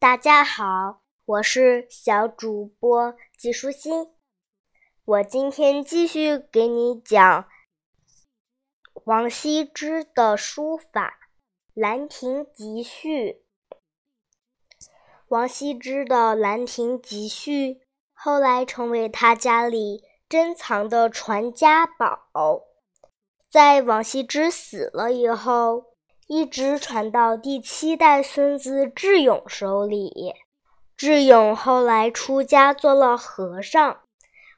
大家好，我是小主播季舒心。我今天继续给你讲王羲之的书法《兰亭集序》。王羲之的《兰亭集序》后来成为他家里珍藏的传家宝，在王羲之死了以后。一直传到第七代孙子智勇手里。智勇后来出家做了和尚，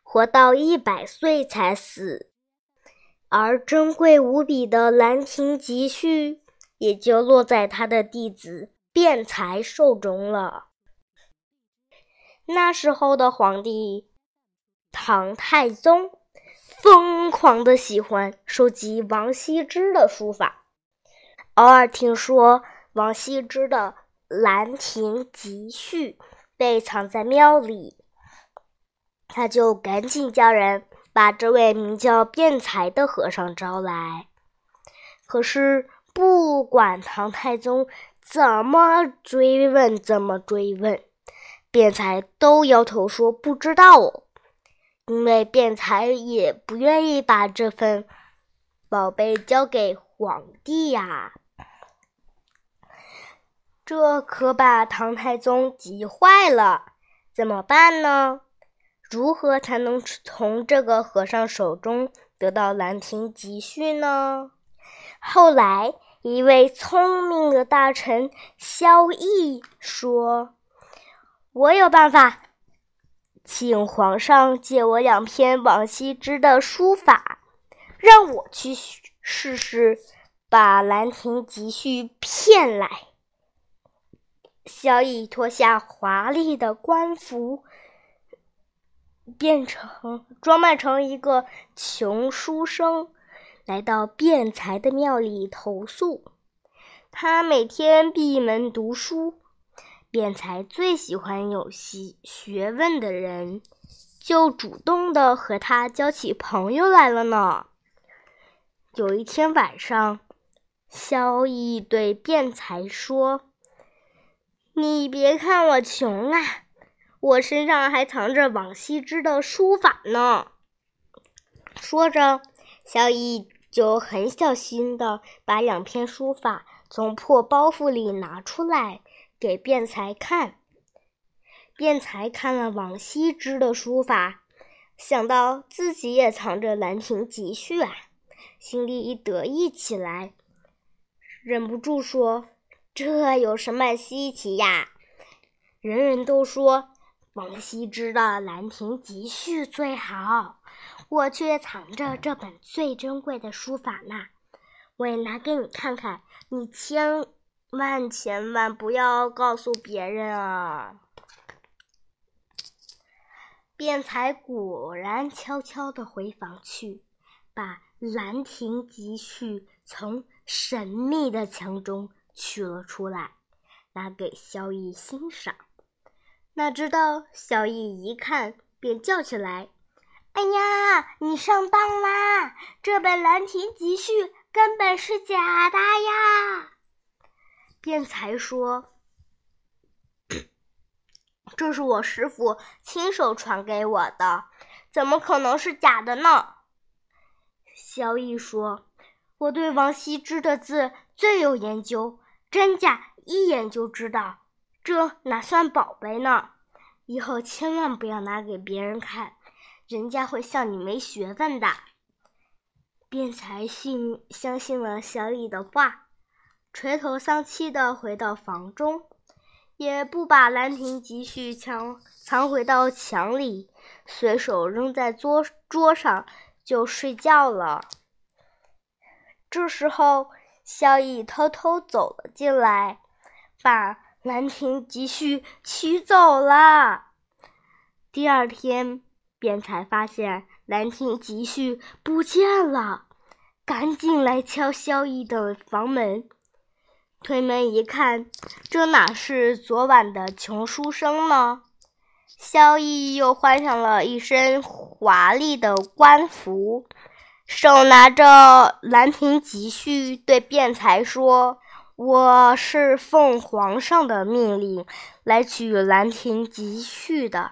活到一百岁才死。而珍贵无比的《兰亭集序》也就落在他的弟子辩才手中了。那时候的皇帝唐太宗疯狂的喜欢收集王羲之的书法。偶尔听说王羲之的《兰亭集序》被藏在庙里，他就赶紧叫人把这位名叫辩才的和尚招来。可是，不管唐太宗怎么追问，怎么追问，辩才都摇头说不知道，因为辩才也不愿意把这份宝贝交给皇帝呀。这可把唐太宗急坏了，怎么办呢？如何才能从这个和尚手中得到《兰亭集序》呢？后来，一位聪明的大臣萧绎说：“我有办法，请皇上借我两篇王羲之的书法，让我去试试把《兰亭集序》骗来。”萧逸脱下华丽的官服，变成装扮成一个穷书生，来到辩才的庙里投宿。他每天闭门读书，辩才最喜欢有习学问的人，就主动的和他交起朋友来了呢。有一天晚上，萧逸对辩才说。你别看我穷啊，我身上还藏着王羲之的书法呢。说着，小乙就很小心的把两篇书法从破包袱里拿出来给辩才看。辩才看了王羲之的书法，想到自己也藏着《兰亭集序》啊，心里一得意起来，忍不住说。这有什么稀奇呀？人人都说王羲之的《兰亭集序》最好，我却藏着这本最珍贵的书法呢。我也拿给你看看，你千万千万不要告诉别人啊！辩才果然悄悄地回房去，把《兰亭集序》从神秘的墙中。取了出来，拿给萧逸欣赏。哪知道萧逸一看，便叫起来：“哎呀，你上当啦！这本《兰亭集序》根本是假的呀！”便才说：“这是我师傅亲手传给我的，怎么可能是假的呢？”萧逸说：“我对王羲之的字最有研究。”真假一眼就知道，这哪算宝贝呢？以后千万不要拿给别人看，人家会笑你没学问的。辩才信相信了小李的话，垂头丧气的回到房中，也不把《兰亭集序》藏藏回到墙里，随手扔在桌桌上就睡觉了。这时候。萧逸偷偷走了进来，把《兰亭集序》取走了。第二天，便才发现《兰亭集序》不见了，赶紧来敲萧逸的房门。推门一看，这哪是昨晚的穷书生呢？萧逸又换上了一身华丽的官服。手拿着《兰亭集序》，对辩才说：“我是奉皇上的命令来取《兰亭集序》的，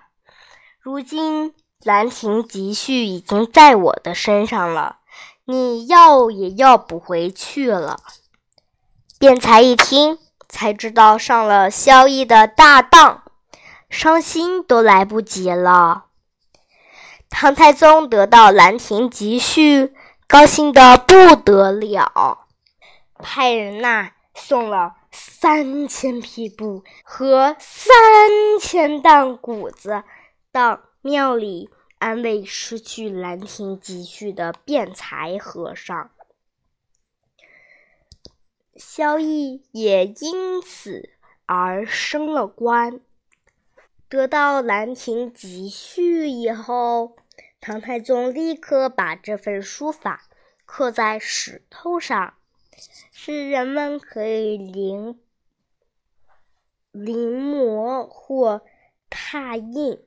如今《兰亭集序》已经在我的身上了，你要也要不回去了。”辩才一听，才知道上了萧绎的大当，伤心都来不及了。唐太宗得到《兰亭集序》，高兴得不得了，派人呐送了三千匹布和三千担谷子到庙里安慰失去《兰亭集序》的辩才和尚。萧绎也因此而升了官。得到《兰亭集序》以后，唐太宗立刻把这份书法刻在石头上，使人们可以临临摹或拓印。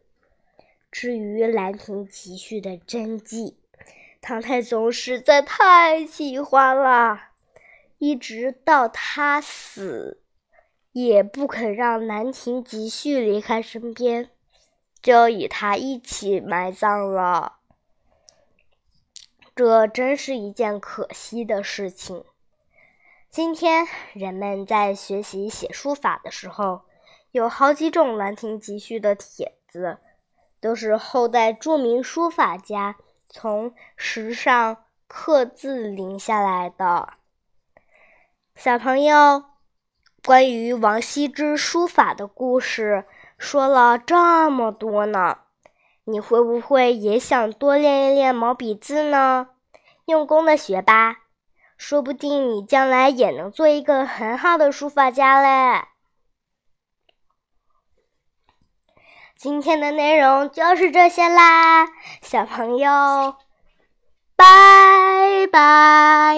至于《兰亭集序》的真迹，唐太宗实在太喜欢了，一直到他死。也不肯让《兰亭集序》离开身边，就与他一起埋葬了。这真是一件可惜的事情。今天人们在学习写书法的时候，有好几种《兰亭集序》的帖子，都是后代著名书法家从石上刻字临下来的。小朋友。关于王羲之书法的故事说了这么多呢，你会不会也想多练一练毛笔字呢？用功的学吧，说不定你将来也能做一个很好的书法家嘞。今天的内容就是这些啦，小朋友，拜拜。